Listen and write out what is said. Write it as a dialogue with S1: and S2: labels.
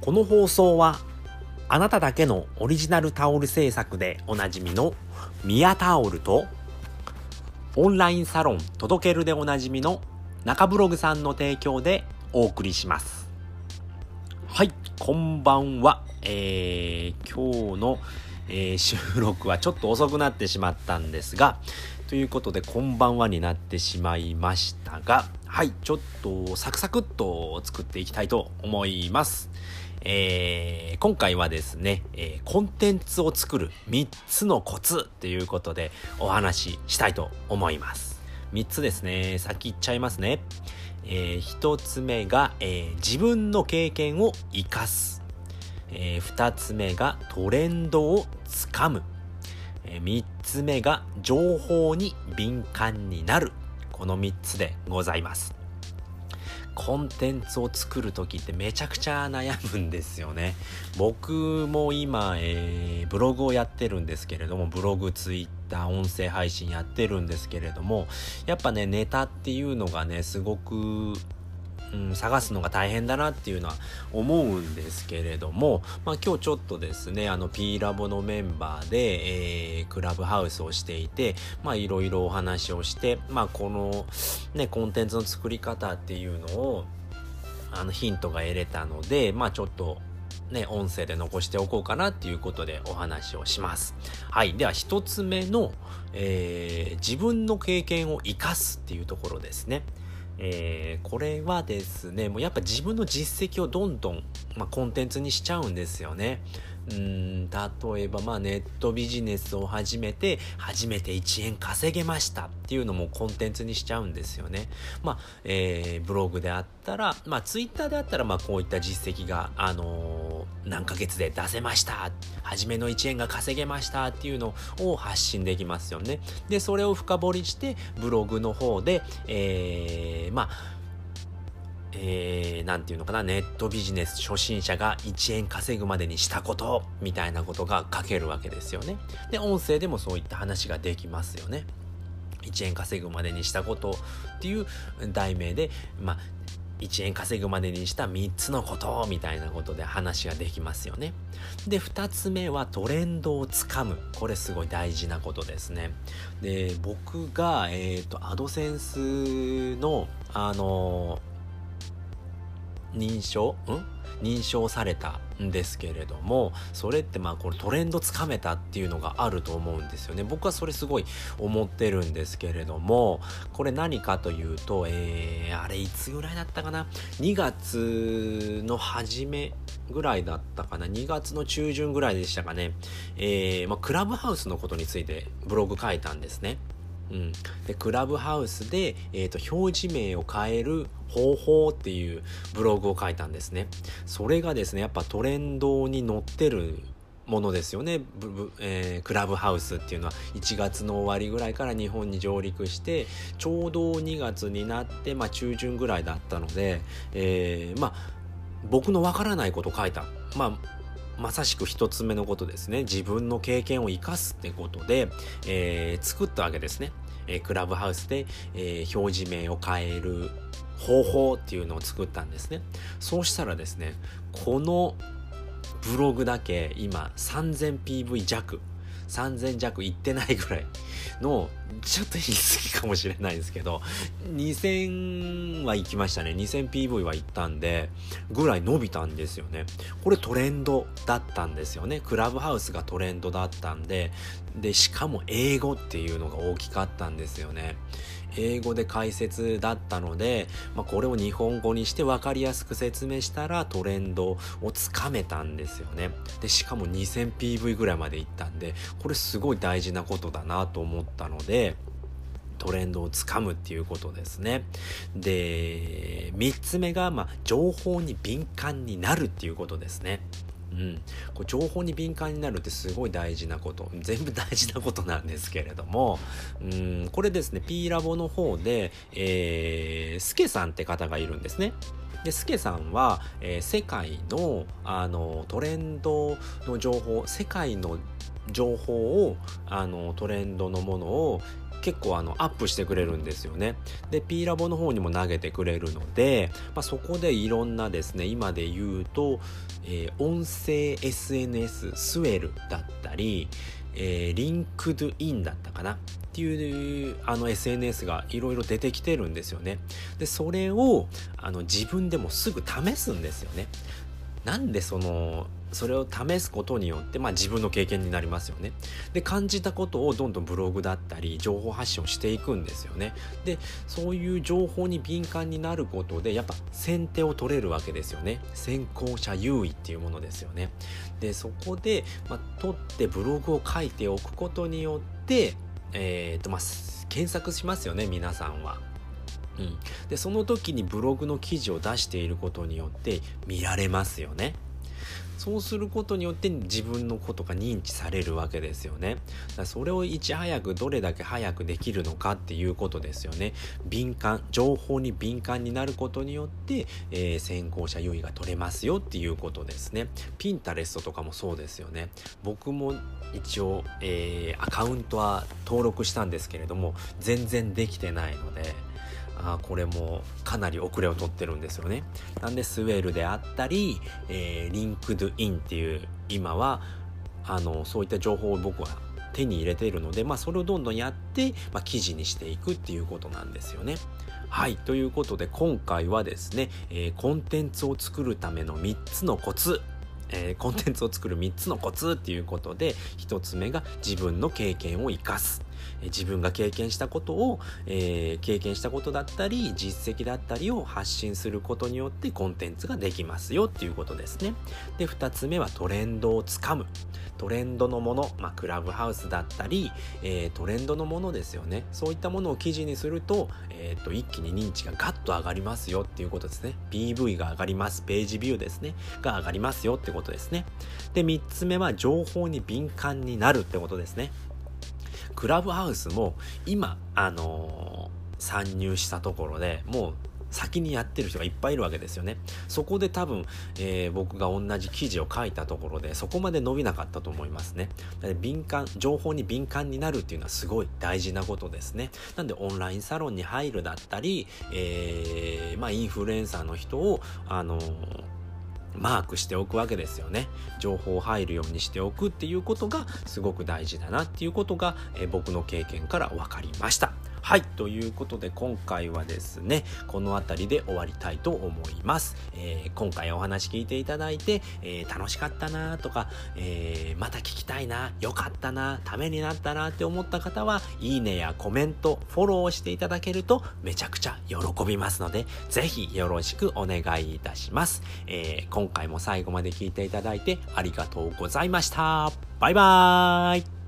S1: この放送はあなただけのオリジナルタオル制作でおなじみのミヤタオルとオンラインサロン届けるでおなじみの中ブログさんの提供でお送りします。はいこんばんは。えー、今日の、えー、収録はちょっと遅くなってしまったんですがということでこんばんはになってしまいましたがはいちょっとサクサクっと作っていきたいと思います。えー、今回はですね、えー、コンテンツを作る3つのコツということでお話ししたいと思います。3つですね。先言っちゃいますね。えー、1つ目が、え、自分の経験を活かす。え、2つ目がトレンドをつかむ。え、3つ目が情報に敏感になる。この3つでございます。コンテンツを作る時ってめちゃくちゃ悩むんですよね。僕も今、えー、ブログをやってるんですけれども、ブログ、ツイッター、音声配信やってるんですけれども、やっぱね、ネタっていうのがね、すごく探すのが大変だなっていうのは思うんですけれども、まあ、今日ちょっとですねあの P ラボのメンバーで、えー、クラブハウスをしていていろいろお話をして、まあ、このねコンテンツの作り方っていうのをあのヒントが得れたのでまあちょっとね、音声で残しておこうかなっていうことでお話をします。はい。では一つ目の、えー、自分の経験を活かすっていうところですね。えー、これはですね、もうやっぱ自分の実績をどんどん、まあ、コンテンツにしちゃうんですよね。うん例えばまあネットビジネスを始めて初めて1円稼げましたっていうのもコンテンツにしちゃうんですよね。まあ、えー、ブログであったら、まあツイッターであったらまあこういった実績が、あのー、何ヶ月で出せました初めの1円が稼げましたっていうのを発信できますよね。で、それを深掘りしてブログの方で、えー、まあえー、なんていうのかな、ネットビジネス初心者が1円稼ぐまでにしたこと、みたいなことが書けるわけですよね。で、音声でもそういった話ができますよね。1円稼ぐまでにしたことっていう題名で、まあ、1円稼ぐまでにした3つのことみたいなことで話ができますよね。で、2つ目はトレンドをつかむ。これすごい大事なことですね。で、僕が、えっ、ー、と、アドセンスの、あの認証？ん？認証されたんですけれどもそれってまあこれトレンドつかめたっていうのがあると思うんですよね。僕はそれすごい思ってるんですけれどもこれ何かというとえー、あれいつぐらいだったかな？2月の初めぐらいだったかな？2月の中旬ぐらいでしたかね。えー、まあ、クラブハウスのことについてブログ書いたんですね。うん、でクラブハウスで、えーと、表示名を変える方法っていうブログを書いたんですね。それがですね、やっぱトレンドに乗ってるものですよね、えー、クラブハウスっていうのは1月の終わりぐらいから日本に上陸してちょうど2月になって、まあ、中旬ぐらいだったので、えー、まあ僕のわからないこと書いた。まあまさしく1つ目のことですね。自分の経験を生かすってことで、えー、作ったわけですね。えー、クラブハウスで、えー、表示名を変える方法っていうのを作ったんですね。そうしたらですね、このブログだけ今 3000PV 弱3000弱いってないぐらいの、ちょっと言い過ぎかもしれないんですけど、2000は行きましたね。2000PV は行ったんで、ぐらい伸びたんですよね。これトレンドだったんですよね。クラブハウスがトレンドだったんで、で、しかも英語っていうのが大きかったんですよね。英語で解説だったので、まあ、これを日本語にして分かりやすく説明したらトレンドをつかめたんですよね。で、しかも 2000PV ぐらいまでいったんで、これすごい大事なことだなと思ったので、トレンドをつかむっていうことですね。で、3つ目が、まあ、情報に敏感になるっていうことですね。うん、こう情報に敏感になるってすごい大事なこと全部大事なことなんですけれども、うん、これですね P ラボの方で、えー、スケさんって方がいるんですね。で、スケさんは、えー、世界のあのトレンドの情報世界の情報をあのトレンドのものを結構あのアップしてくれるんですよね。で P ラボの方にも投げてくれるので、まあ、そこでいろんなですね今で言うと、えー、音声 SNS スウェルだったり、えー、リンクドインだったかな？っていうあの SNS がいろいろ出てきてるんですよね。でそれをあの自分でもすぐ試すんですよね。なんでそのそれを試すことによって、まあ、自分の経験になりますよね。で感じたことをどんどんブログだったり情報発信をしていくんですよね。でそういう情報に敏感になることでやっぱ先手を取れるわけですよね。先行者優位っていうものですよね。でそこで、まあ、取ってブログを書いておくことによってえーとまあ、検索しますよね皆さんは。うん、でその時にブログの記事を出していることによって見られますよね。そうすることによって自分のことが認知されるわけですよね。だそれをいち早くどれだけ早くできるのかっていうことですよね。敏感、情報に敏感になることによって、えー、先行者優位が取れますよっていうことですね。ピンタレストとかもそうですよね。僕も一応、えー、アカウントは登録したんですけれども、全然できてないので、あこれもかなり遅れをとってるんですよね。なんでスウェルであったり、えー、リンクドインっていう今はあのそういった情報を僕は手に入れているので、まあ、それをどんどんやって、まあ、記事にしていくっていうことなんですよね。はい。ということで今回はですね、えー、コンテンツを作るための3つのコツえー、コンテンツを作る3つのコツっていうことで1つ目が自分の経験を生かす自分が経験したことを、えー、経験したことだったり実績だったりを発信することによってコンテンツができますよっていうことですね。で2つ目はトレンドをつかむ。トレンドのもの、まあ、クラブハウスだったり、えー、トレンドのものですよね。そういったものを記事にすると,、えーと、一気に認知がガッと上がりますよっていうことですね。PV が上がります。ページビューですね。が上がりますよってことですね。で3つ目は情報に敏感になるってことですね。クラブハウスも今、あのー、参入したところでもう先にやってる人がいっぱいいるわけですよね。そこで多分、えー、僕が同じ記事を書いたところでそこまで伸びなかったと思いますね。敏感、情報に敏感になるっていうのはすごい大事なことですね。なんでオンラインサロンに入るだったり、えー、まあインフルエンサーの人を、あのーマークしておくわけですよね。情報入るようにしておくっていうことがすごく大事だなっていうことが、え僕の経験から分かりました。はい、ということで今回はですね、この辺りで終わりたいと思います。えー、今回お話聞いていただいて、えー、楽しかったなとか、えー、また聞きたいな、よかったな、ためになったなって思った方は、いいねやコメント、フォローしていただけるとめちゃくちゃ喜びますので、ぜひよろしくお願いいたします。え今回も最後まで聞いていただいてありがとうございました。バイバーイ